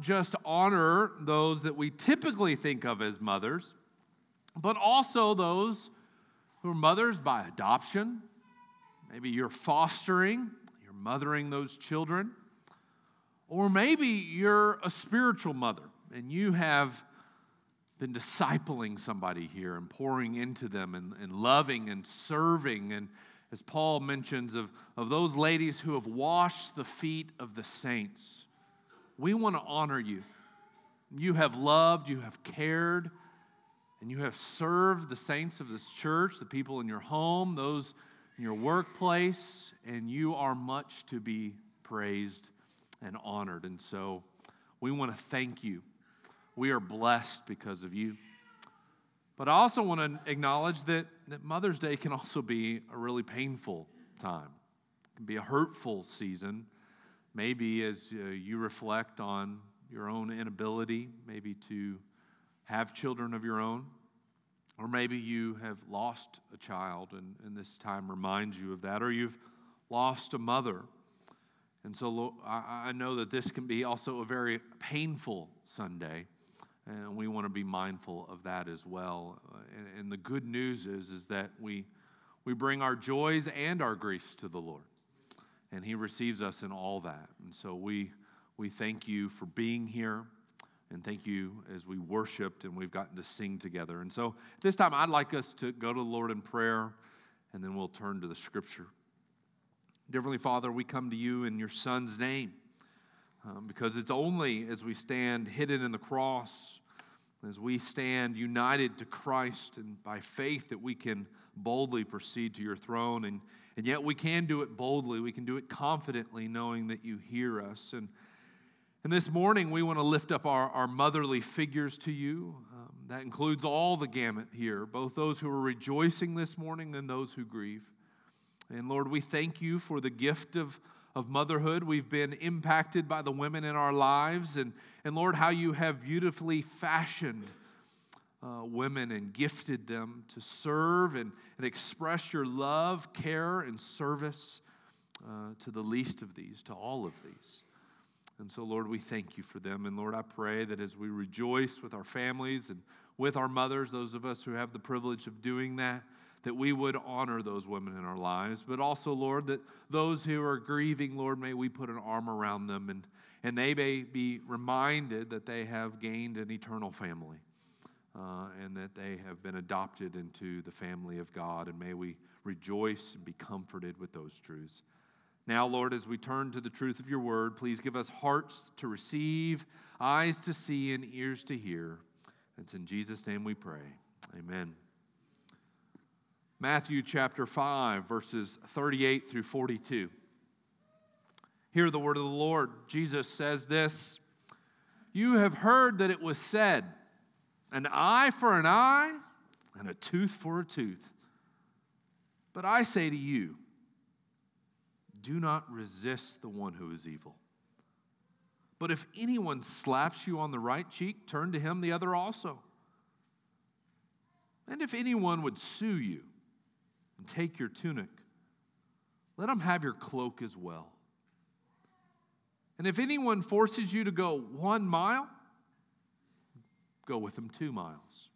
just honor those that we typically think of as mothers, but also those who are mothers by adoption. Maybe you're fostering, you're mothering those children. Or maybe you're a spiritual mother and you have been discipling somebody here and pouring into them and, and loving and serving. And as Paul mentions, of, of those ladies who have washed the feet of the saints. We want to honor you. You have loved, you have cared, and you have served the saints of this church, the people in your home, those in your workplace, and you are much to be praised and honored. And so we want to thank you. We are blessed because of you. But I also want to acknowledge that, that Mother's Day can also be a really painful time. It can be a hurtful season. Maybe as uh, you reflect on your own inability, maybe to have children of your own, or maybe you have lost a child and, and this time reminds you of that, or you've lost a mother. And so I, know that this can be also a very painful Sunday. And we want to be mindful of that as well. And, and the good news is, is that we, we bring our joys and our griefs to the Lord. And He receives us in all that. And so we, we thank you for being here. And thank you as we worshiped and we've gotten to sing together. And so at this time, I'd like us to go to the Lord in prayer, and then we'll turn to the scripture. Heavenly Father, we come to you in your Son's name um, because it's only as we stand hidden in the cross, as we stand united to Christ and by faith, that we can boldly proceed to your throne. And, and yet we can do it boldly, we can do it confidently, knowing that you hear us. And, and this morning, we want to lift up our, our motherly figures to you. Um, that includes all the gamut here, both those who are rejoicing this morning and those who grieve. And Lord, we thank you for the gift of of motherhood. We've been impacted by the women in our lives. And, and Lord, how you have beautifully fashioned uh, women and gifted them to serve and, and express your love, care, and service uh, to the least of these, to all of these. And so, Lord, we thank you for them. And Lord, I pray that as we rejoice with our families and with our mothers, those of us who have the privilege of doing that, that we would honor those women in our lives, but also, Lord, that those who are grieving, Lord, may we put an arm around them and, and they may be reminded that they have gained an eternal family uh, and that they have been adopted into the family of God. And may we rejoice and be comforted with those truths. Now, Lord, as we turn to the truth of your word, please give us hearts to receive, eyes to see, and ears to hear. It's in Jesus' name we pray. Amen. Matthew chapter 5, verses 38 through 42. Hear the word of the Lord. Jesus says this You have heard that it was said, an eye for an eye and a tooth for a tooth. But I say to you, do not resist the one who is evil. But if anyone slaps you on the right cheek, turn to him the other also. And if anyone would sue you, and take your tunic. Let him have your cloak as well. And if anyone forces you to go one mile, go with him two miles.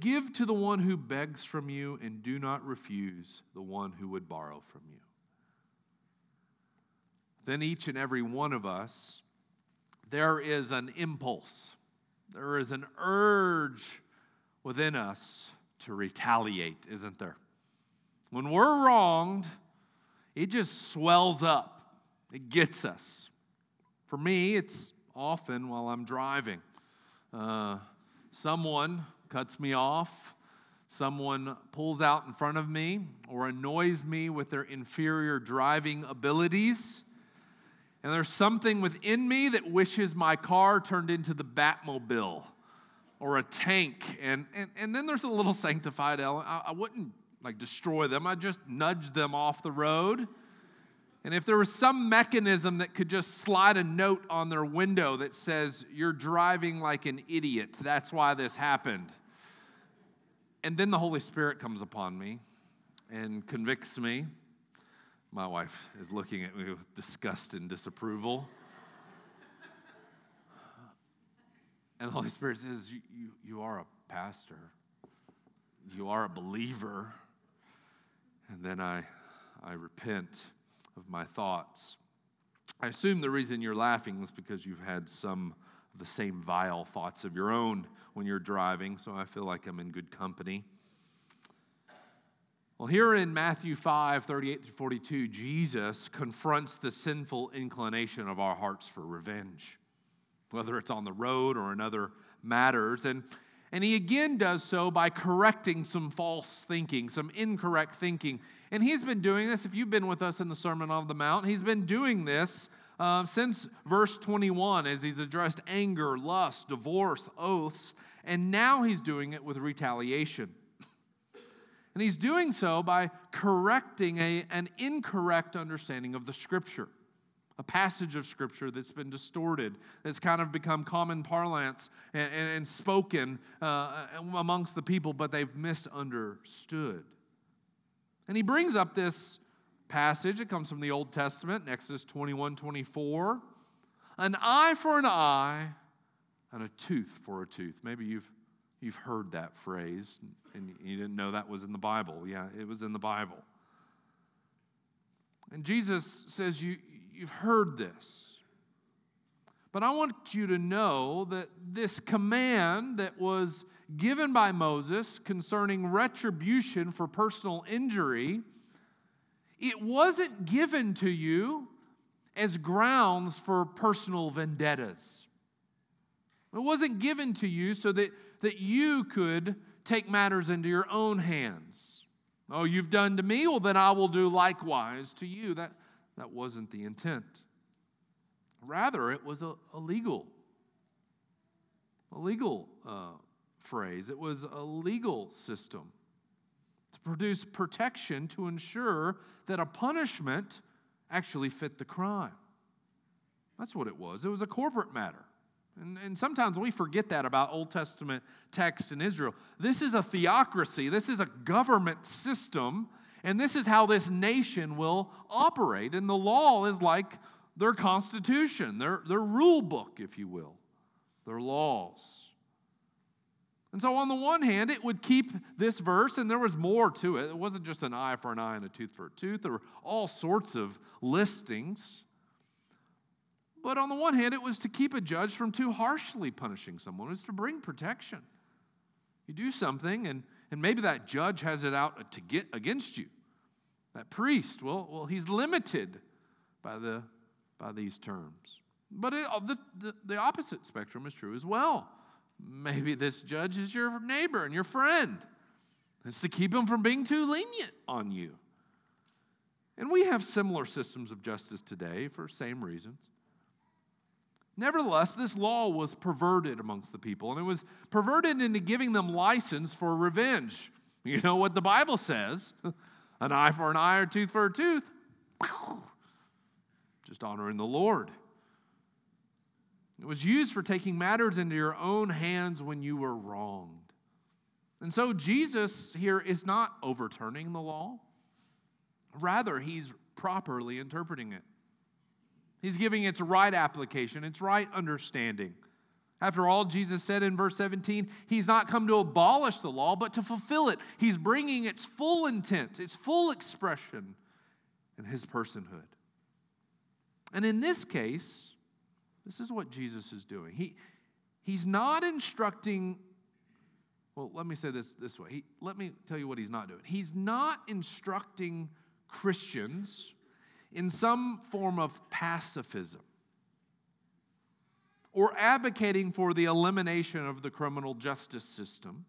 Give to the one who begs from you, and do not refuse the one who would borrow from you. Then each and every one of us, there is an impulse, there is an urge within us to retaliate, isn't there? When we're wronged, it just swells up, it gets us. For me, it's often while I'm driving. Uh, someone cuts me off, someone pulls out in front of me, or annoys me with their inferior driving abilities. And there's something within me that wishes my car turned into the Batmobile or a tank. And, and, and then there's a little sanctified element. I, I wouldn't like destroy them, I'd just nudge them off the road. And if there was some mechanism that could just slide a note on their window that says, You're driving like an idiot, that's why this happened. And then the Holy Spirit comes upon me and convicts me. My wife is looking at me with disgust and disapproval. And the Holy Spirit says, You, you, are a pastor, you are a believer. And then I, I repent of my thoughts. I assume the reason you're laughing is because you've had some of the same vile thoughts of your own when you're driving, so I feel like I'm in good company. Well, here in Matthew 5 38 through 42, Jesus confronts the sinful inclination of our hearts for revenge, whether it's on the road or in other matters. And, and he again does so by correcting some false thinking, some incorrect thinking. And he's been doing this, if you've been with us in the Sermon on the Mount, he's been doing this uh, since verse 21 as he's addressed anger, lust, divorce, oaths, and now he's doing it with retaliation. And he's doing so by correcting a, an incorrect understanding of the scripture, a passage of scripture that's been distorted, that's kind of become common parlance and, and, and spoken uh, amongst the people, but they've misunderstood. And he brings up this passage. It comes from the Old Testament, Exodus 21 24. An eye for an eye and a tooth for a tooth. Maybe you've, you've heard that phrase and you didn't know that was in the Bible. Yeah, it was in the Bible. And Jesus says, you, You've heard this. But I want you to know that this command that was given by Moses concerning retribution for personal injury, it wasn't given to you as grounds for personal vendettas. It wasn't given to you so that, that you could take matters into your own hands. Oh, you've done to me, well, then I will do likewise to you. That, that wasn't the intent. Rather, it was a, a legal, a legal uh, phrase. It was a legal system to produce protection to ensure that a punishment actually fit the crime. That's what it was. It was a corporate matter. And, and sometimes we forget that about Old Testament texts in Israel. This is a theocracy, this is a government system, and this is how this nation will operate. And the law is like their constitution, their, their rule book, if you will, their laws. And so, on the one hand, it would keep this verse, and there was more to it. It wasn't just an eye for an eye and a tooth for a tooth. There were all sorts of listings. But on the one hand, it was to keep a judge from too harshly punishing someone, it was to bring protection. You do something, and, and maybe that judge has it out to get against you. That priest, well, well he's limited by, the, by these terms. But it, uh, the, the, the opposite spectrum is true as well. Maybe this judge is your neighbor and your friend. It's to keep him from being too lenient on you. And we have similar systems of justice today for same reasons. Nevertheless, this law was perverted amongst the people, and it was perverted into giving them license for revenge. You know what the Bible says an eye for an eye or tooth for a tooth. Just honoring the Lord. It was used for taking matters into your own hands when you were wronged. And so Jesus here is not overturning the law, rather, he's properly interpreting it. He's giving its right application, its right understanding. After all, Jesus said in verse 17, He's not come to abolish the law, but to fulfill it. He's bringing its full intent, its full expression in His personhood. And in this case, this is what Jesus is doing. He, he's not instructing, well, let me say this this way. He, let me tell you what He's not doing. He's not instructing Christians in some form of pacifism or advocating for the elimination of the criminal justice system.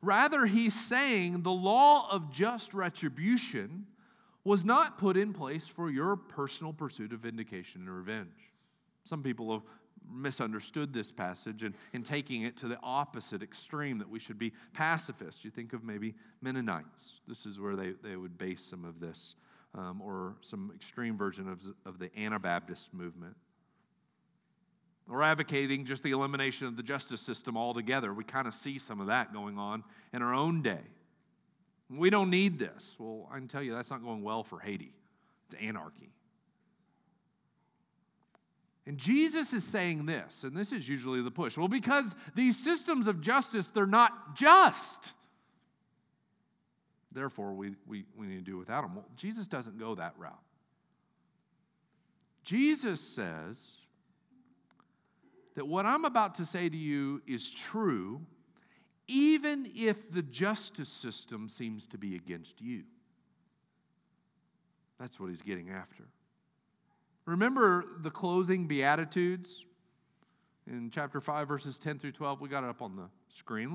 Rather, he's saying the law of just retribution was not put in place for your personal pursuit of vindication and revenge. Some people have misunderstood this passage and in taking it to the opposite extreme that we should be pacifists. You think of maybe Mennonites. This is where they, they would base some of this um, or some extreme version of, of the Anabaptist movement. Or advocating just the elimination of the justice system altogether. We kind of see some of that going on in our own day. We don't need this. Well, I can tell you that's not going well for Haiti. It's anarchy. And Jesus is saying this, and this is usually the push. Well, because these systems of justice, they're not just. Therefore, we, we, we need to do without them. Well, Jesus doesn't go that route. Jesus says that what I'm about to say to you is true, even if the justice system seems to be against you. That's what he's getting after. Remember the closing Beatitudes in chapter 5, verses 10 through 12? We got it up on the screen.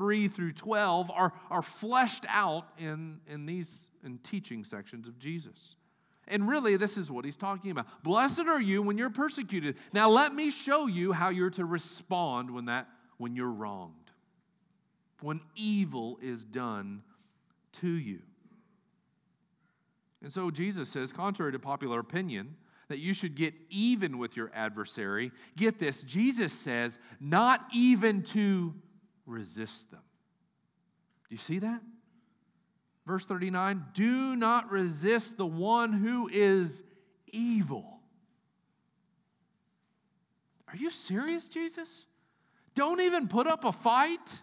3 through 12, are, are fleshed out in, in these in teaching sections of Jesus. And really, this is what he's talking about. Blessed are you when you're persecuted. Now, let me show you how you're to respond when, that, when you're wronged, when evil is done to you. And so Jesus says, contrary to popular opinion, that you should get even with your adversary. Get this, Jesus says, not even to resist them. Do you see that? Verse 39 do not resist the one who is evil. Are you serious, Jesus? Don't even put up a fight.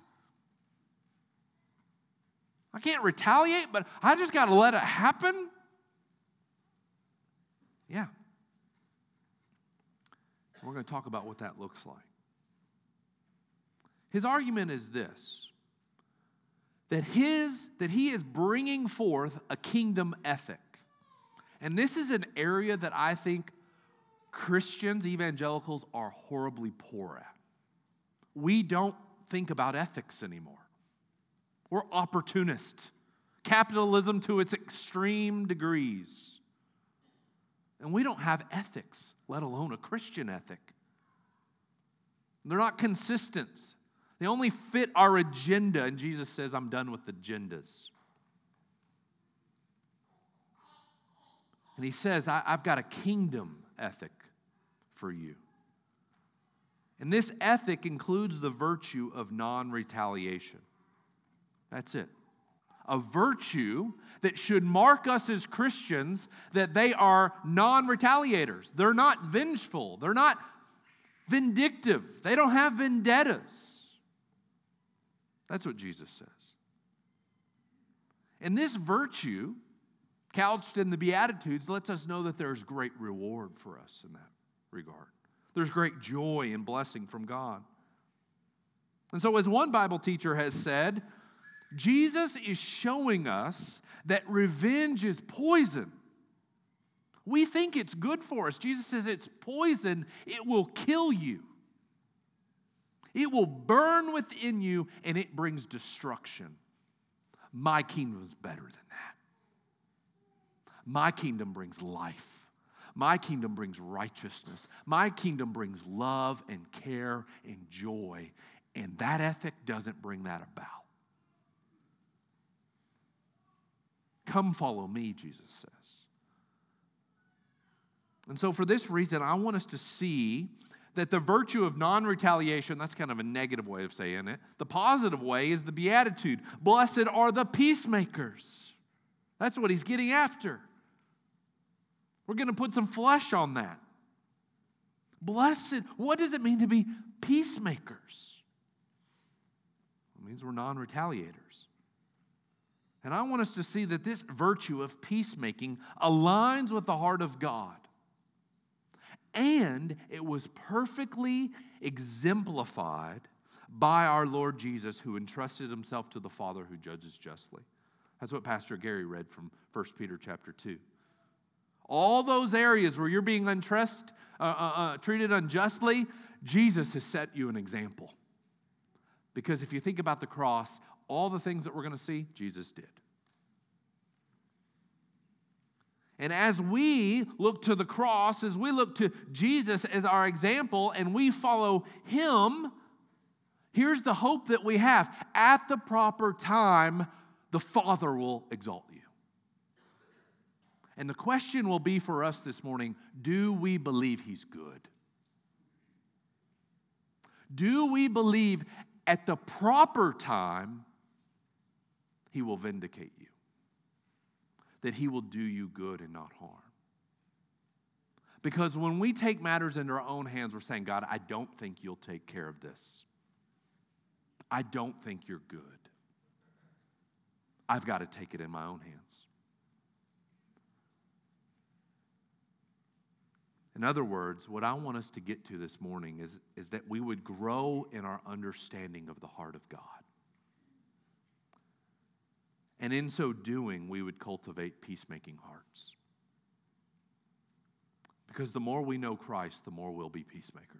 I can't retaliate, but I just got to let it happen. Yeah. We're going to talk about what that looks like. His argument is this that his that he is bringing forth a kingdom ethic. And this is an area that I think Christians, evangelicals are horribly poor at. We don't think about ethics anymore. We're opportunist. Capitalism to its extreme degrees. And we don't have ethics, let alone a Christian ethic. They're not consistent. They only fit our agenda, and Jesus says, I'm done with agendas. And he says, I, have got a kingdom ethic for you. And this ethic includes the virtue of non retaliation. That's it a virtue that should mark us as Christians that they are non retaliators. They're not vengeful. They're not vindictive. They don't have vendettas. That's what Jesus says. And this virtue, couched in the Beatitudes, lets us know that there's great reward for us in that regard. There's great joy and blessing from God. And so, as one Bible teacher has said, Jesus is showing us that revenge is poison. We think it's good for us. Jesus says it's poison, it will kill you. It will burn within you and it brings destruction. My kingdom is better than that. My kingdom brings life. My kingdom brings righteousness. My kingdom brings love and care and joy. And that ethic doesn't bring that about. Come follow me, Jesus says. And so, for this reason, I want us to see that the virtue of non retaliation, that's kind of a negative way of saying it. The positive way is the beatitude. Blessed are the peacemakers. That's what he's getting after. We're going to put some flesh on that. Blessed, what does it mean to be peacemakers? It means we're non retaliators. And I want us to see that this virtue of peacemaking aligns with the heart of God. And it was perfectly exemplified by our Lord Jesus, who entrusted himself to the Father who judges justly. That's what Pastor Gary read from 1 Peter chapter 2. All those areas where you're being untrust, uh, uh, uh, treated unjustly, Jesus has set you an example. Because if you think about the cross, all the things that we're going to see, Jesus did. And as we look to the cross, as we look to Jesus as our example, and we follow him, here's the hope that we have. At the proper time, the Father will exalt you. And the question will be for us this morning do we believe he's good? Do we believe at the proper time he will vindicate you? That he will do you good and not harm? Because when we take matters into our own hands, we're saying, God, I don't think you'll take care of this. I don't think you're good. I've got to take it in my own hands. In other words, what I want us to get to this morning is, is that we would grow in our understanding of the heart of God. And in so doing, we would cultivate peacemaking hearts. Because the more we know Christ, the more we'll be peacemakers.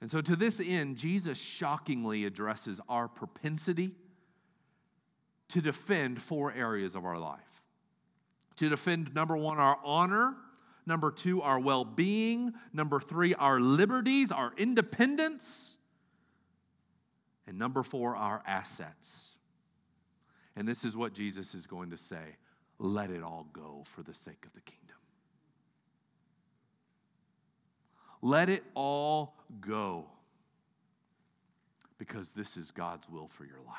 And so, to this end, Jesus shockingly addresses our propensity to defend four areas of our life. To defend, number one, our honor Number two, our well being. Number three, our liberties, our independence. And number four, our assets. And this is what Jesus is going to say let it all go for the sake of the kingdom. Let it all go because this is God's will for your life.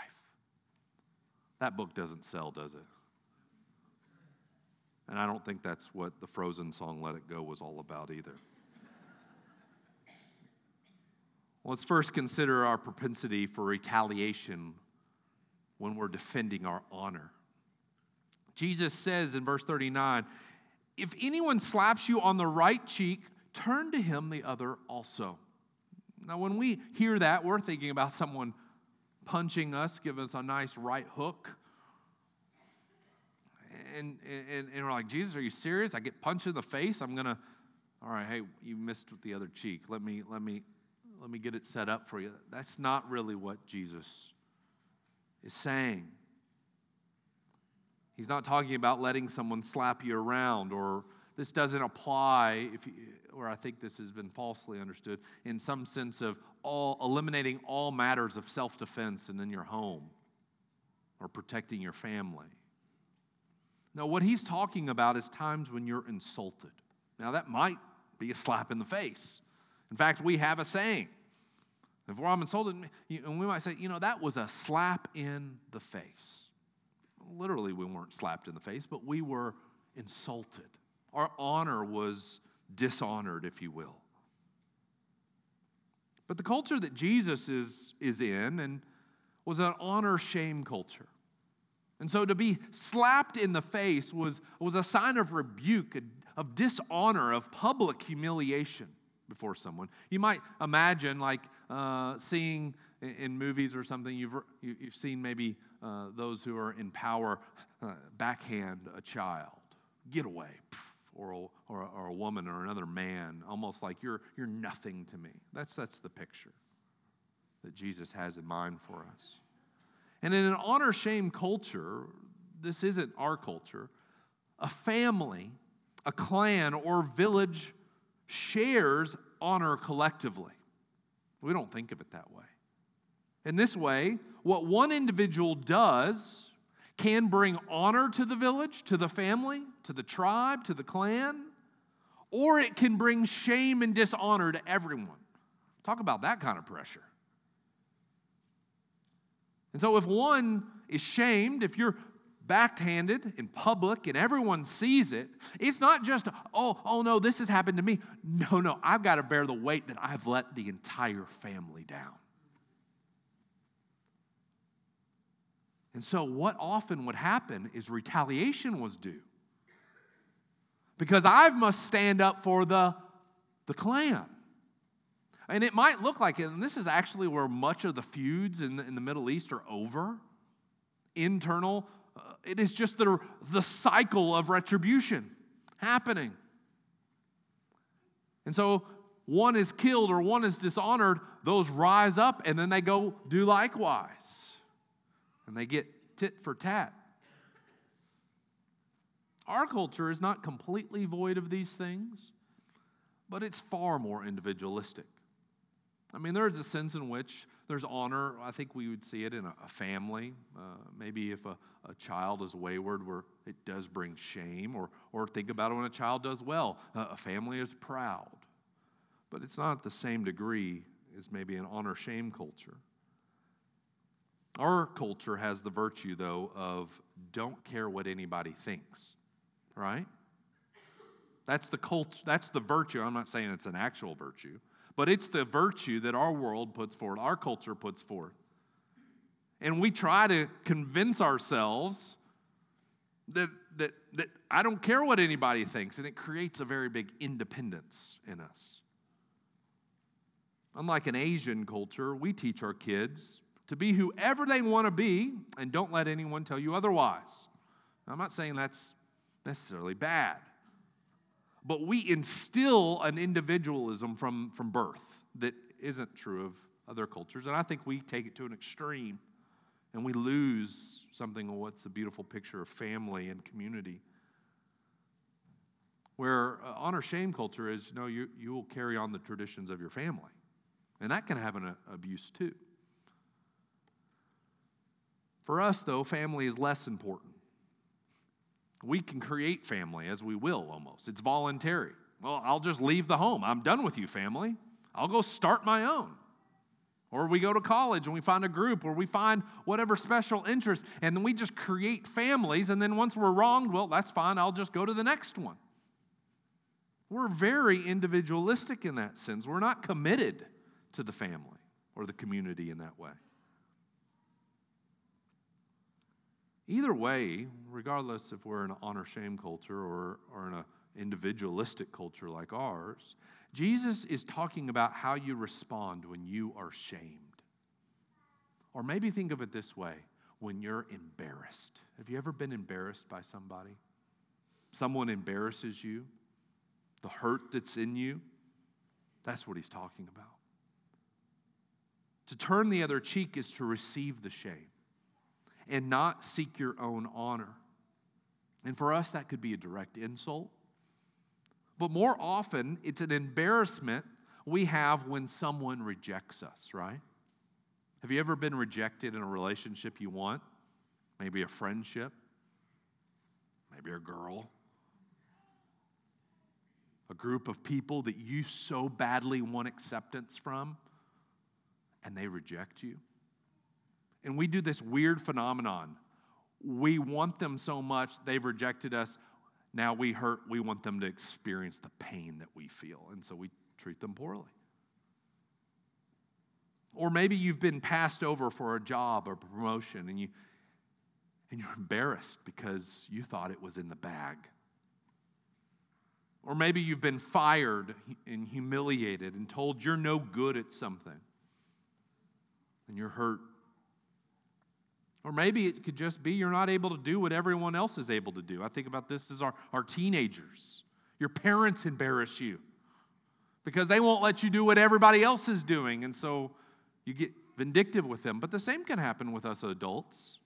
That book doesn't sell, does it? And I don't think that's what the Frozen song Let It Go was all about either. Let's first consider our propensity for retaliation when we're defending our honor. Jesus says in verse 39 if anyone slaps you on the right cheek, turn to him the other also. Now, when we hear that, we're thinking about someone punching us, giving us a nice right hook and, and, and we're like, Jesus, are you serious? I get punched in the face. I'm gonna, all right, hey, you missed with the other cheek. Let me, let me, let me get it set up for you. That's not really what Jesus is saying. He's not talking about letting someone slap you around, or this doesn't apply, if you, or I think this has been falsely understood, in some sense of all eliminating all matters of self defense and in your home or protecting your family. No, what he's talking about is times when you're insulted. Now, that might be a slap in the face. In fact, we have a saying. If I'm insulted, and we might say, you know, that was a slap in the face. Literally, we weren't slapped in the face, but we were insulted. Our honor was dishonored, if you will. But the culture that Jesus is, is in and was an honor shame culture. And so to be slapped in the face was, was a sign of rebuke, of dishonor, of public humiliation before someone. You might imagine, like uh, seeing in movies or something, you've, you've seen maybe uh, those who are in power uh, backhand a child, get away, or a, or, or a woman or another man, almost like you're, you're nothing to me. That's, that's the picture that Jesus has in mind for us. And in an honor shame culture, this isn't our culture, a family, a clan, or village shares honor collectively. We don't think of it that way. In this way, what one individual does can bring honor to the village, to the family, to the tribe, to the clan, or it can bring shame and dishonor to everyone. Talk about that kind of pressure. And so, if one is shamed, if you're backhanded in public and everyone sees it, it's not just, oh, oh no, this has happened to me. No, no, I've got to bear the weight that I've let the entire family down. And so, what often would happen is retaliation was due. Because I must stand up for the, the clan. And it might look like and this is actually where much of the feuds in the, in the Middle East are over. Internal, it is just the, the cycle of retribution happening. And so one is killed or one is dishonored, those rise up and then they go do likewise. And they get tit for tat. Our culture is not completely void of these things, but it's far more individualistic. I mean, there is a sense in which there's honor. I think we would see it in a, a family. Uh, maybe if a, a child is wayward, where it does bring shame, or, or think about it when a child does well. Uh, a family is proud. But it's not the same degree as maybe an honor shame culture. Our culture has the virtue, though, of don't care what anybody thinks, right? That's the culture, that's the virtue. I'm not saying it's an actual virtue, but it's the virtue that our world puts forward, our culture puts forth. And we try to convince ourselves that, that, that I don't care what anybody thinks, and it creates a very big independence in us. Unlike an Asian culture, we teach our kids to be whoever they want to be and don't let anyone tell you otherwise. Now, I'm not saying that's necessarily bad, but we instill an individualism from, from birth that isn't true of other cultures. And I think we take it to an extreme and we lose something of what's a beautiful picture of family and community. Where uh, honor shame culture is, know, you, you will carry on the traditions of your family. And that can have an uh, abuse too. For us, though, family is less important. We can create family as we will almost. It's voluntary. Well, I'll just leave the home. I'm done with you, family. I'll go start my own. Or we go to college and we find a group or we find whatever special interest, and then we just create families. And then once we're wronged, well, that's fine. I'll just go to the next one. We're very individualistic in that sense. We're not committed to the family or the community in that way. Either way, regardless if we're in an honor shame culture or, or in an individualistic culture like ours, Jesus is talking about how you respond when you are shamed. Or maybe think of it this way when you're embarrassed. Have you ever been embarrassed by somebody? Someone embarrasses you, the hurt that's in you. That's what he's talking about. To turn the other cheek is to receive the shame and not seek your own honor. And for us, that could be a direct insult. But more often, it's an embarrassment we have when someone rejects us, right? Have you ever been rejected in a relationship you want? Maybe a friendship, maybe a girl, a group of people that you so badly want acceptance from, and they reject you. And we do this weird phenomenon. We want them so much, they've rejected us. Now we hurt, we want them to experience the pain that we feel. And so we treat them poorly. Or maybe you've been passed over for a job or promotion and you and you're embarrassed because you thought it was in the bag. Or maybe you've been fired and humiliated and told you're no good at something. And you're hurt or maybe it could just be you're not able to do what everyone else is able to do. I think about this as our, our teenagers. Your parents embarrass you because they won't let you do what everybody else is doing. And so you get vindictive with them. But the same can happen with us adults.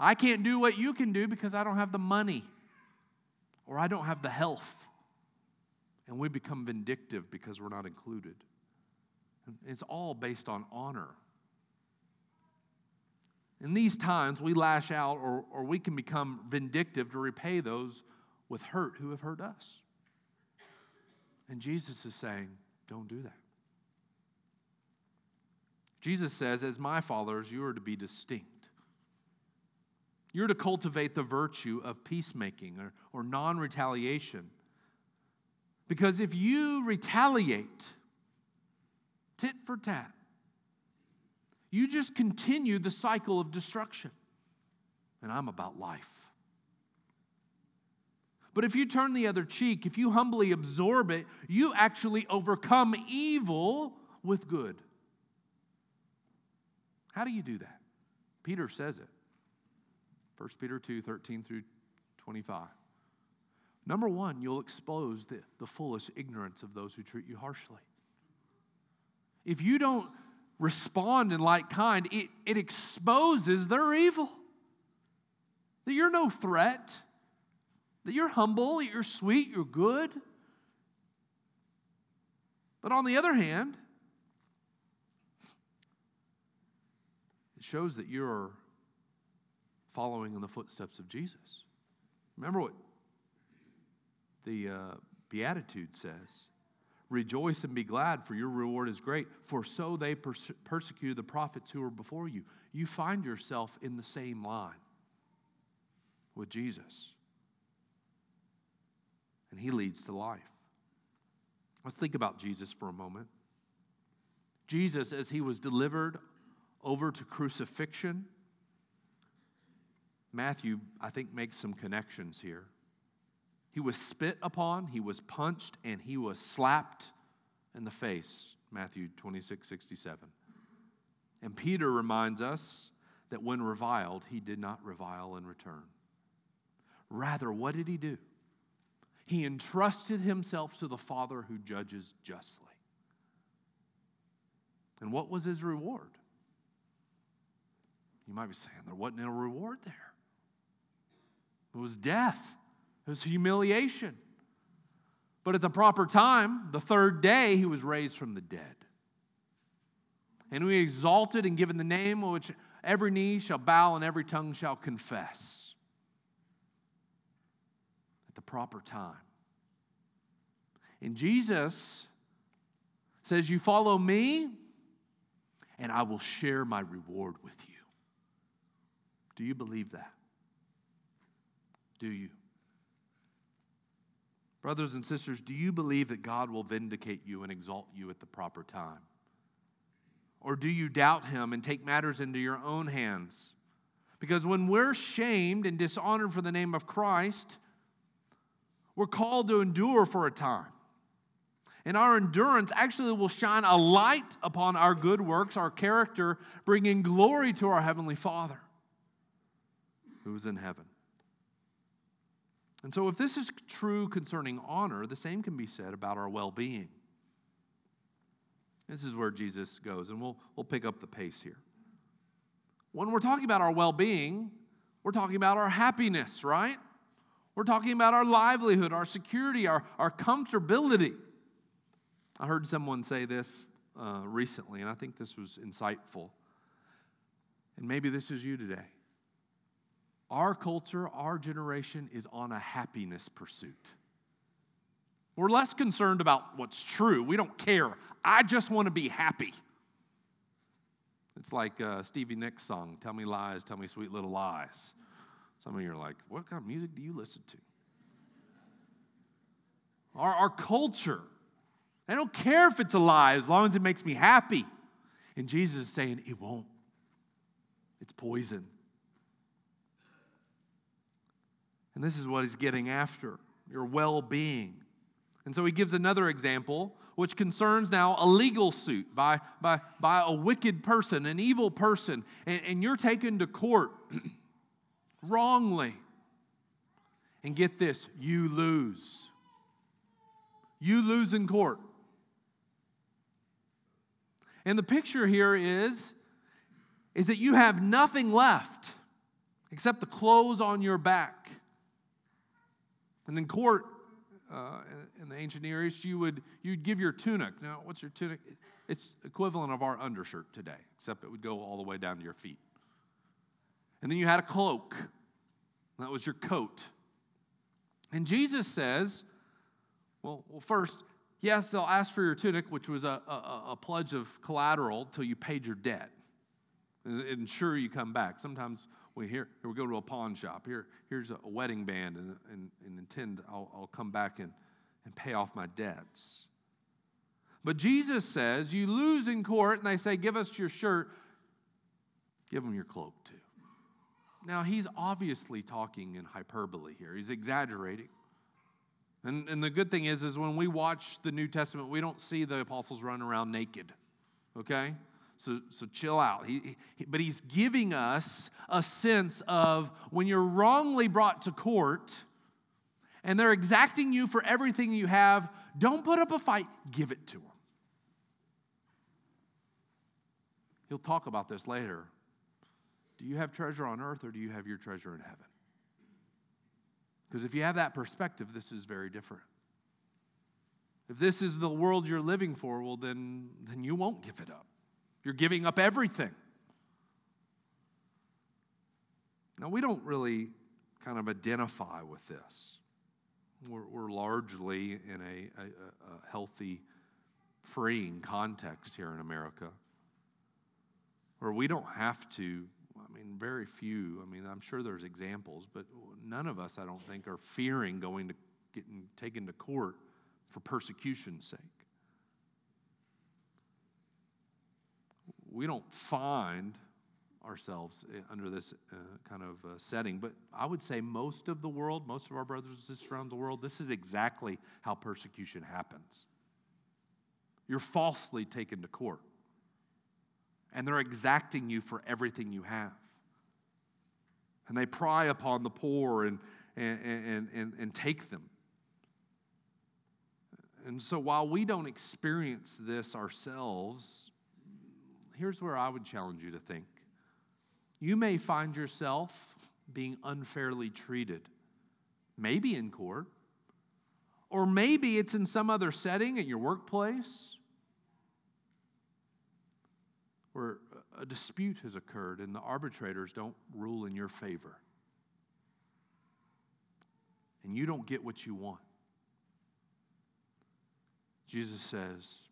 I can't do what you can do because I don't have the money or I don't have the health. And we become vindictive because we're not included. It's all based on honor. In these times, we lash out or, or we can become vindictive to repay those with hurt who have hurt us. And Jesus is saying, don't do that. Jesus says, as my followers, you are to be distinct. You're to cultivate the virtue of peacemaking or, or non retaliation. Because if you retaliate, tit for tat, you just continue the cycle of destruction. And I'm about life. But if you turn the other cheek, if you humbly absorb it, you actually overcome evil with good. How do you do that? Peter says it. 1 Peter 2 13 through 25. Number one, you'll expose the, the foolish ignorance of those who treat you harshly. If you don't respond in like kind, it, it exposes their evil. That you're no threat. that you're humble, you're sweet, you're good. But on the other hand, it shows that you're following in the footsteps of Jesus. Remember what the uh, Beatitude says Rejoice and be glad, for your reward is great. For so they perse- persecuted the prophets who were before you. You find yourself in the same line with Jesus. And he leads to life. Let's think about Jesus for a moment. Jesus, as he was delivered over to crucifixion, Matthew, I think, makes some connections here. He was spit upon, he was punched, and he was slapped in the face. Matthew 26, 67. And Peter reminds us that when reviled, he did not revile in return. Rather, what did he do? He entrusted himself to the Father who judges justly. And what was his reward? You might be saying there wasn't a reward there. It was death. It was humiliation. But at the proper time, the third day, he was raised from the dead. And we exalted and given the name which every knee shall bow and every tongue shall confess. At the proper time. And Jesus says, You follow me, and I will share my reward with you. Do you believe that? Do you? Brothers and sisters, do you believe that God will vindicate you and exalt you at the proper time? Or do you doubt Him and take matters into your own hands? Because when we're shamed and dishonored for the name of Christ, we're called to endure for a time. And our endurance actually will shine a light upon our good works, our character, bringing glory to our Heavenly Father who is in heaven. And so, if this is true concerning honor, the same can be said about our well being. This is where Jesus goes, and we'll, we'll pick up the pace here. When we're talking about our well being, we're talking about our happiness, right? We're talking about our livelihood, our security, our, our comfortability. I heard someone say this uh, recently, and I think this was insightful. And maybe this is you today. Our culture, our generation is on a happiness pursuit. We're less concerned about what's true. We don't care. I just want to be happy. It's like uh, Stevie Nicks' song, Tell Me Lies, Tell Me Sweet Little Lies. Some of you are like, What kind of music do you listen to? Our, our culture, I don't care if it's a lie as long as it makes me happy. And Jesus is saying, It won't. It's poison. And this is what he's getting after your well being. And so he gives another example, which concerns now a legal suit by, by, by a wicked person, an evil person, and, and you're taken to court wrongly. And get this, you lose. You lose in court. And the picture here is, is that you have nothing left except the clothes on your back. And in court, uh, in the ancient Near East, you would you'd give your tunic. Now, what's your tunic? It's equivalent of our undershirt today, except it would go all the way down to your feet. And then you had a cloak. That was your coat. And Jesus says, well, well first, yes, they'll ask for your tunic, which was a, a, a pledge of collateral till you paid your debt. Ensure you come back. Sometimes we here, here we go to a pawn shop. Here, here's a wedding band, and, and, and intend I'll, I'll come back and, and pay off my debts. But Jesus says, you lose in court, and they say, give us your shirt, give them your cloak too. Now, he's obviously talking in hyperbole here. He's exaggerating. And, and the good thing is, is when we watch the New Testament, we don't see the apostles running around naked, okay? So, so chill out. He, he, but he's giving us a sense of when you're wrongly brought to court and they're exacting you for everything you have, don't put up a fight, give it to them. He'll talk about this later. Do you have treasure on earth or do you have your treasure in heaven? Because if you have that perspective, this is very different. If this is the world you're living for, well, then, then you won't give it up. You're giving up everything. Now, we don't really kind of identify with this. We're, we're largely in a, a, a healthy, freeing context here in America where we don't have to I mean, very few. I mean, I'm sure there's examples, but none of us, I don't think, are fearing going to getting taken to court for persecution's sake. We don't find ourselves eh, under this uh, kind of uh, setting, but I would say most of the world, most of our brothers and sisters around the world, this is exactly how persecution happens. You're falsely taken to court, and they're exacting you for everything you have. And they pry upon the poor and, and, and, and, and take them. And so while we don't experience this ourselves, here's where I would challenge you to think. You may find yourself being unfairly treated, maybe in court, or maybe it's in some other setting at your workplace where a dispute has occurred and the arbitrators don't rule in your favor. And you don't get what you want. Jesus says,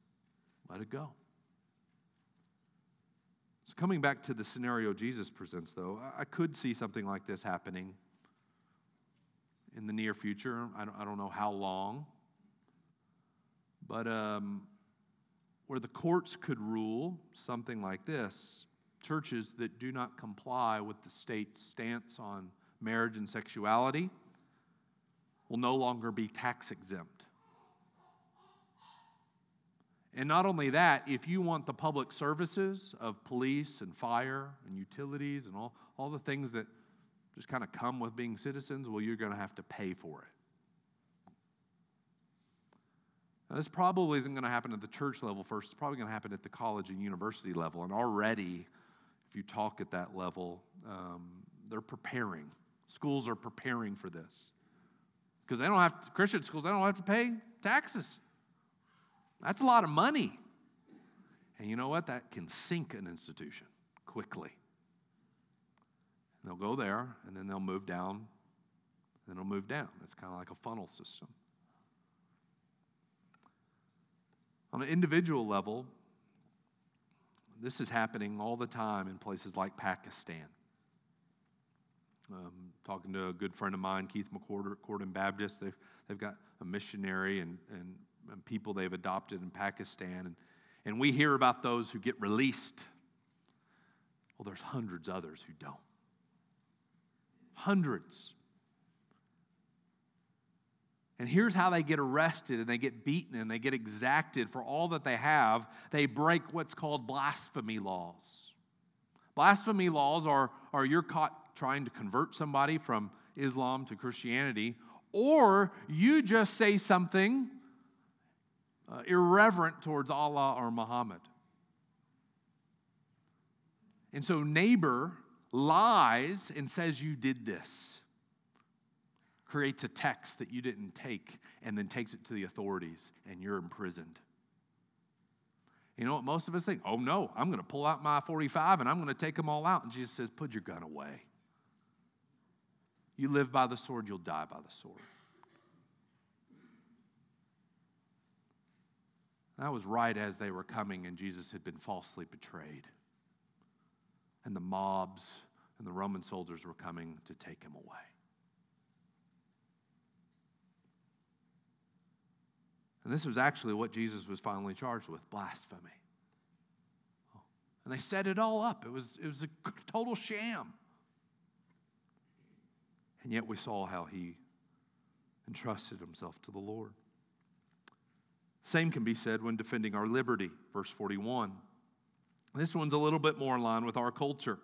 let it go. So, coming back to the scenario Jesus presents, though, I could see something like this happening in the near future. I don't, I don't know how long. But um, where the courts could rule something like this churches that do not comply with the state's stance on marriage and sexuality will no longer be tax exempt. And not only that, if you want the public services of police and fire and utilities and all, all the things that just kind of come with being citizens, well, you're going to have to pay for it. Now, this probably isn't going to happen at the church level first. It's probably going to happen at the college and university level. And already, if you talk at that level, um, they're preparing. Schools are preparing for this. Because they don't have to, Christian schools, they don't have to pay taxes. That's a lot of money. And you know what? That can sink an institution quickly. They'll go there, and then they'll move down, then they'll move down. It's kind of like a funnel system. On an individual level, this is happening all the time in places like Pakistan. Um, talking to a good friend of mine, Keith McCord, Corden Baptist, they've, they've got a missionary and, and and people they've adopted in Pakistan. And, and we hear about those who get released. Well, there's hundreds others who don't. Hundreds. And here's how they get arrested and they get beaten and they get exacted for all that they have. They break what's called blasphemy laws. Blasphemy laws are, are you're caught trying to convert somebody from Islam to Christianity, or you just say something uh, irreverent towards Allah or Muhammad. And so, neighbor lies and says you did this, creates a text that you didn't take, and then takes it to the authorities, and you're imprisoned. You know what most of us think? Oh no, I'm going to pull out my 45 and I'm going to take them all out. And Jesus says, Put your gun away. You live by the sword, you'll die by the sword. That was right as they were coming, and Jesus had been falsely betrayed. And the mobs and the Roman soldiers were coming to take him away. And this was actually what Jesus was finally charged with blasphemy. And they set it all up. It was, it was a total sham. And yet we saw how he entrusted himself to the Lord. Same can be said when defending our liberty, verse 41. This one's a little bit more in line with our culture.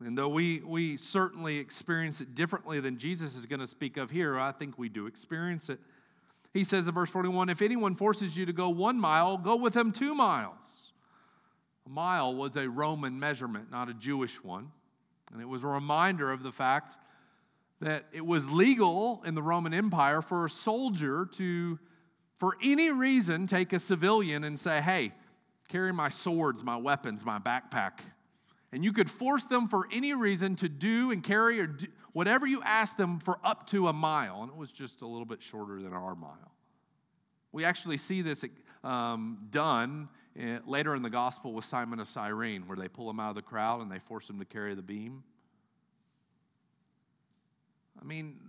And though we, we certainly experience it differently than Jesus is going to speak of here, I think we do experience it. He says in verse 41 If anyone forces you to go one mile, go with him two miles. A mile was a Roman measurement, not a Jewish one. And it was a reminder of the fact that it was legal in the Roman Empire for a soldier to, for any reason, take a civilian and say, hey, carry my swords, my weapons, my backpack. And you could force them for any reason to do and carry or do whatever you asked them for up to a mile. And it was just a little bit shorter than our mile. We actually see this um, done eh, later in the gospel with Simon of Cyrene, where they pull him out of the crowd and they force him to carry the beam. I mean,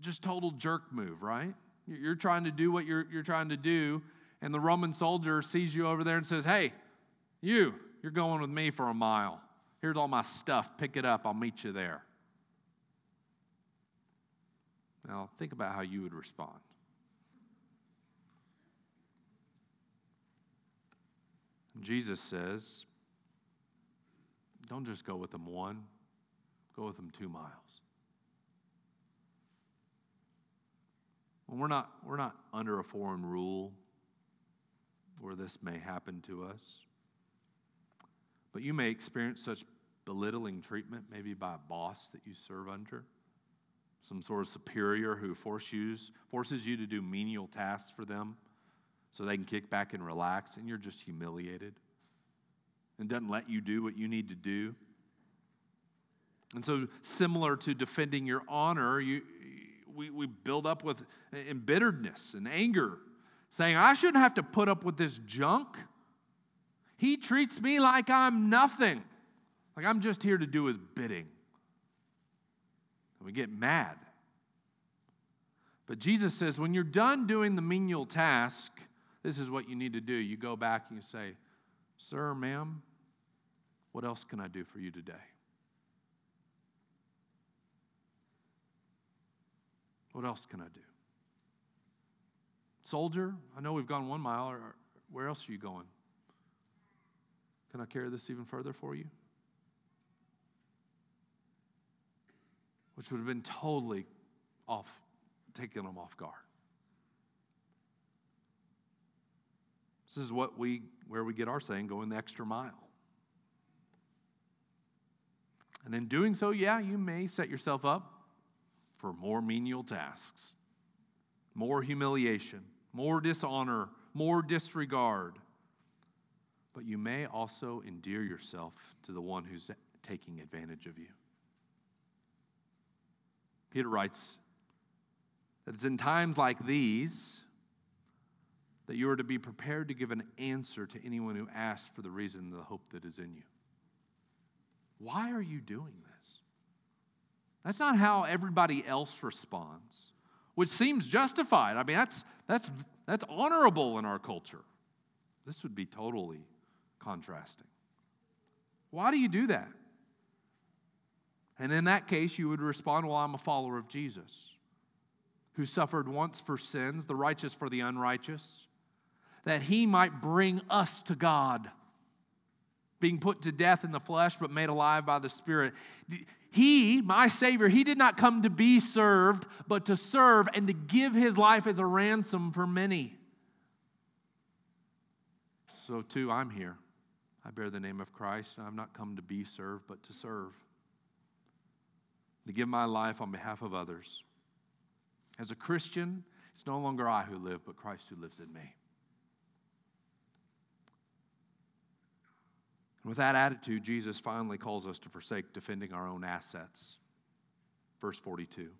just total jerk move, right? You're trying to do what you're, you're trying to do, and the Roman soldier sees you over there and says, Hey, you, you're going with me for a mile. Here's all my stuff. Pick it up. I'll meet you there. Now, think about how you would respond. Jesus says, don't just go with them one, go with them two miles. We're not, we're not under a foreign rule where this may happen to us. But you may experience such belittling treatment, maybe by a boss that you serve under, some sort of superior who force you, forces you to do menial tasks for them so they can kick back and relax, and you're just humiliated and doesn't let you do what you need to do. And so, similar to defending your honor, you, we, we build up with embitteredness and anger, saying, I shouldn't have to put up with this junk. He treats me like I'm nothing, like I'm just here to do his bidding. And we get mad. But Jesus says, when you're done doing the menial task, this is what you need to do. You go back and you say, Sir, ma'am, what else can I do for you today? What else can I do? Soldier, I know we've gone one mile. Or where else are you going? Can I carry this even further for you? Which would have been totally off, taking them off guard. This is what we, where we get our saying, going the extra mile. And in doing so, yeah, you may set yourself up for more menial tasks, more humiliation, more dishonor, more disregard. But you may also endear yourself to the one who's taking advantage of you. Peter writes that it's in times like these that you are to be prepared to give an answer to anyone who asks for the reason the hope that is in you. Why are you doing this? That's not how everybody else responds, which seems justified. I mean, that's, that's, that's honorable in our culture. This would be totally contrasting. Why do you do that? And in that case, you would respond, Well, I'm a follower of Jesus, who suffered once for sins, the righteous for the unrighteous, that he might bring us to God, being put to death in the flesh, but made alive by the Spirit. He, my Savior, he did not come to be served, but to serve and to give his life as a ransom for many. So, too, I'm here. I bear the name of Christ, and I've not come to be served, but to serve, to give my life on behalf of others. As a Christian, it's no longer I who live, but Christ who lives in me. And with that attitude, Jesus finally calls us to forsake defending our own assets. Verse 42.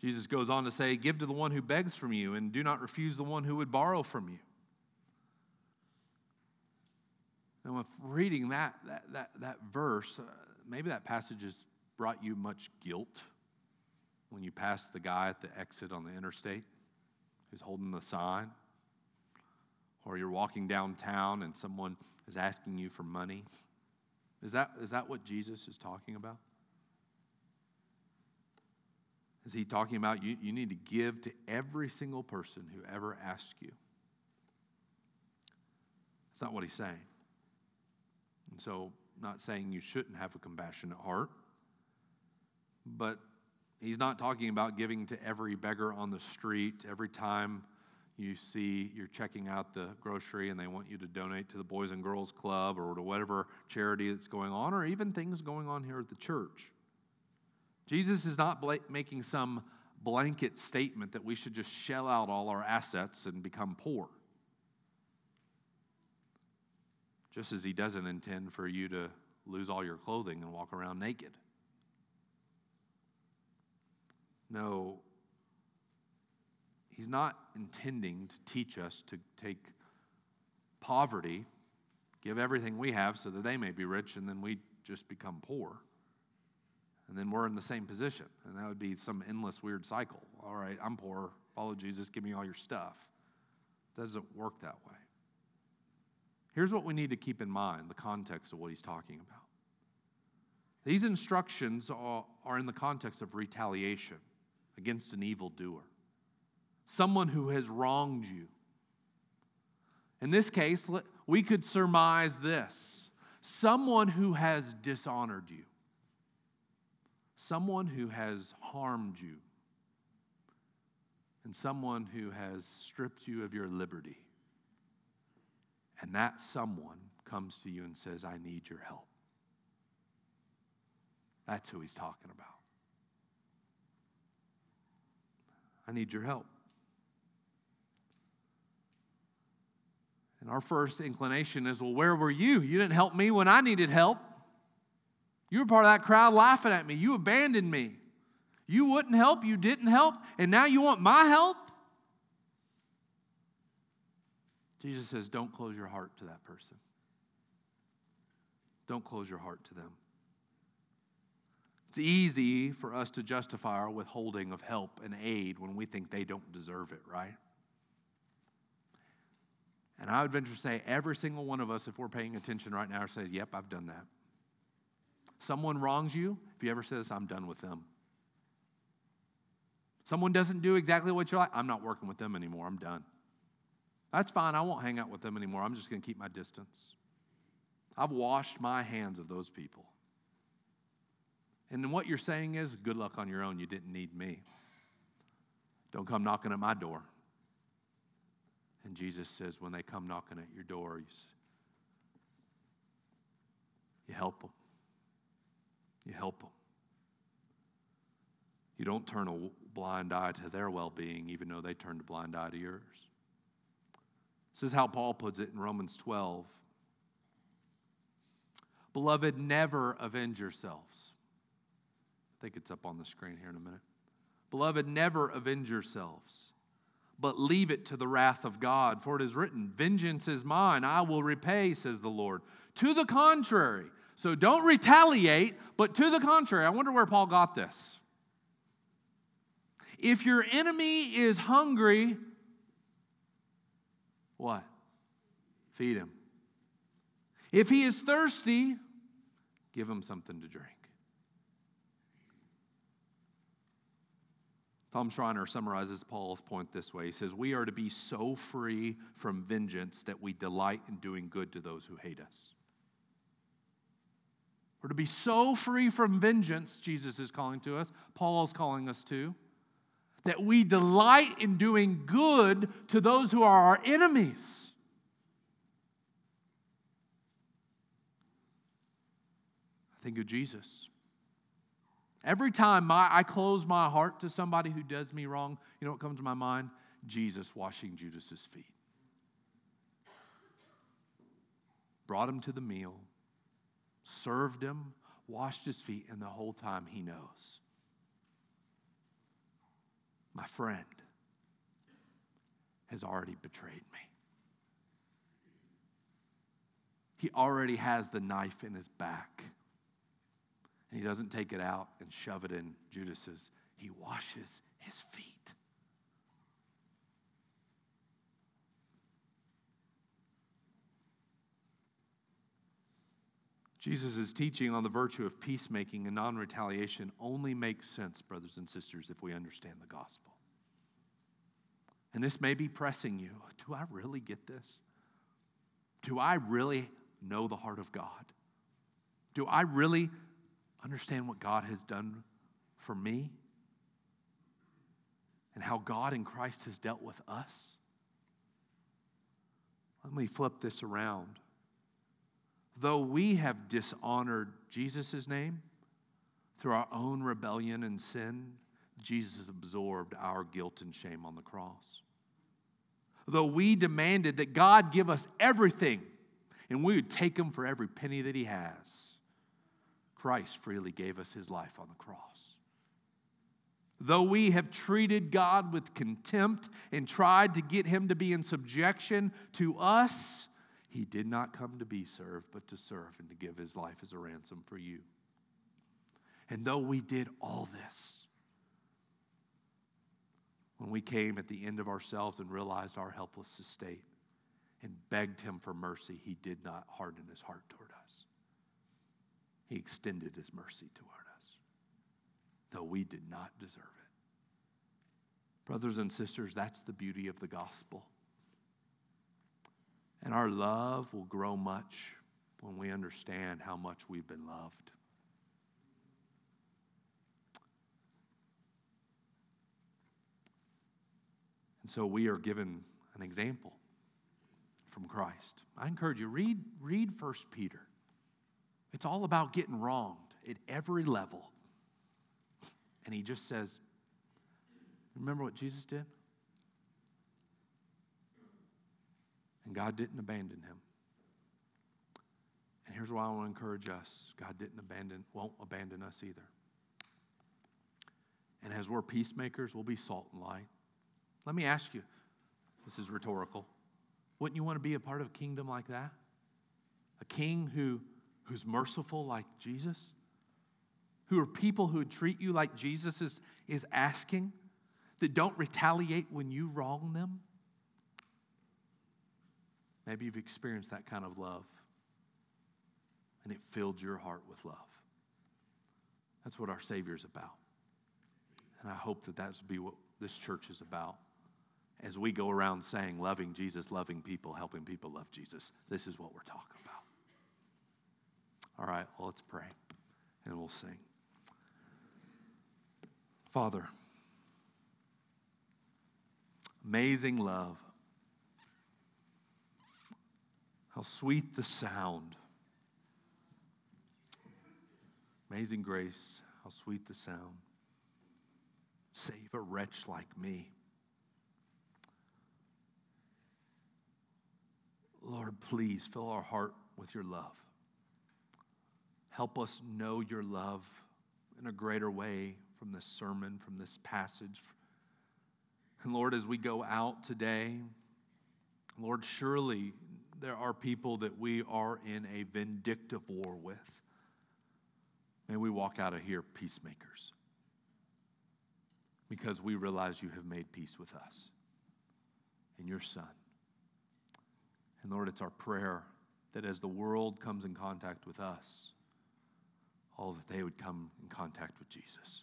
Jesus goes on to say, Give to the one who begs from you, and do not refuse the one who would borrow from you. Now, if reading that, that, that, that verse, uh, maybe that passage has brought you much guilt when you pass the guy at the exit on the interstate who's holding the sign or you're walking downtown and someone is asking you for money. Is that, is that what Jesus is talking about? Is he talking about you, you need to give to every single person who ever asks you? That's not what he's saying. And so, not saying you shouldn't have a compassionate heart, but he's not talking about giving to every beggar on the street every time you see you're checking out the grocery and they want you to donate to the Boys and Girls Club or to whatever charity that's going on, or even things going on here at the church. Jesus is not bla- making some blanket statement that we should just shell out all our assets and become poor. Just as he doesn't intend for you to lose all your clothing and walk around naked. No, he's not intending to teach us to take poverty, give everything we have so that they may be rich, and then we just become poor. And then we're in the same position. And that would be some endless weird cycle. All right, I'm poor. Follow Jesus. Give me all your stuff. It doesn't work that way. Here's what we need to keep in mind the context of what he's talking about. These instructions are, are in the context of retaliation against an evildoer, someone who has wronged you. In this case, we could surmise this someone who has dishonored you someone who has harmed you, and someone who has stripped you of your liberty. And that someone comes to you and says, I need your help. That's who he's talking about. I need your help. And our first inclination is, well, where were you? You didn't help me when I needed help. You were part of that crowd laughing at me. You abandoned me. You wouldn't help. You didn't help. And now you want my help? Jesus says, don't close your heart to that person. Don't close your heart to them. It's easy for us to justify our withholding of help and aid when we think they don't deserve it, right? And I would venture to say every single one of us, if we're paying attention right now, says, Yep, I've done that someone wrongs you, if you ever say this, I'm done with them. Someone doesn't do exactly what you like, I'm not working with them anymore, I'm done. That's fine, I won't hang out with them anymore, I'm just to keep my distance. I've washed my hands of those people. And then what you're saying is, good luck on your own, you didn't need me. Don't come knocking at my door. And Jesus says, when they come knocking at your door, you, you help them. You help them. You don't turn a blind eye to their well being, even though they turned a blind eye to yours. This is how Paul puts it in Romans 12. Beloved, never avenge yourselves. I think it's up on the screen here in a minute. Beloved, never avenge yourselves, but leave it to the wrath of God. For it is written, Vengeance is mine, I will repay, says the Lord. To the contrary, so don't retaliate, but to the contrary, I wonder where Paul got this. If your enemy is hungry, what? Feed him. If he is thirsty, give him something to drink. Tom Schreiner summarizes Paul's point this way. He says, We are to be so free from vengeance that we delight in doing good to those who hate us. We're to be so free from vengeance, Jesus is calling to us, Paul is calling us to, that we delight in doing good to those who are our enemies. I think of Jesus. Every time my, I close my heart to somebody who does me wrong, you know what comes to my mind? Jesus washing Judas's feet. Brought him to the meal, served him, washed his feet, and the whole time he knows. My friend has already betrayed me. He already has the knife in his back. And he doesn't take it out and shove it in Judas's. He washes his feet. Jesus' teaching on the virtue of peacemaking and non retaliation only makes sense, brothers and sisters, if we understand the gospel. And this may be pressing you. Do I really get this? Do I really know the heart of God? Do I really understand what God has done for me? And how God in Christ has dealt with us? Let me flip this around though we have dishonored Jesus' name, through our own rebellion and sin, Jesus absorbed our guilt and shame on the cross. Though we demanded that God give us everything and we would take him for every penny that he has, Christ freely gave us his life on the cross. Though we have treated God with contempt and tried to get him to be in subjection to us, he did not come to be served, but to serve and to give his life as a ransom for you. And though we did all this, when we came at the end of ourselves and realized our helpless estate and begged him for mercy, he did not harden his heart toward us. He extended his mercy toward us, though we did not deserve it. Brothers and sisters, that's the beauty of the gospel. And our love will grow much when we understand how much we've been loved. And so we are given an example from Christ. I encourage you, read, read 1 Peter. It's all about getting wronged at every level. And he just says, Remember what Jesus did? And God didn't abandon him. And here's why I want to encourage us God didn't abandon, won't abandon us either. And as we're peacemakers, we'll be salt and light. Let me ask you this is rhetorical. Wouldn't you want to be a part of a kingdom like that? A king who, who's merciful like Jesus? Who are people who would treat you like Jesus is, is asking? That don't retaliate when you wrong them? Maybe you've experienced that kind of love and it filled your heart with love. That's what our Savior's about. And I hope that that's be what this church is about as we go around saying, loving Jesus, loving people, helping people love Jesus. This is what we're talking about. All right, well, let's pray and we'll sing. Father, amazing love. How sweet the sound. Amazing grace, how sweet the sound. Save a wretch like me. Lord, please fill our heart with your love. Help us know your love in a greater way from this sermon, from this passage. And Lord, as we go out today, Lord, surely there are people that we are in a vindictive war with. May we walk out of here peacemakers because we realize you have made peace with us in your Son. And Lord, it's our prayer that as the world comes in contact with us, all that they would come in contact with Jesus.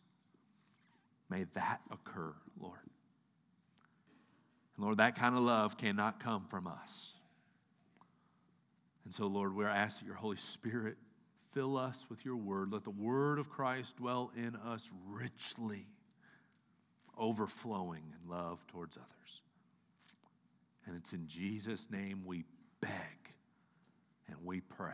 May that occur, Lord. And Lord, that kind of love cannot come from us. And so, Lord, we're asking your Holy Spirit fill us with your word. Let the word of Christ dwell in us richly, overflowing in love towards others. And it's in Jesus' name we beg and we pray.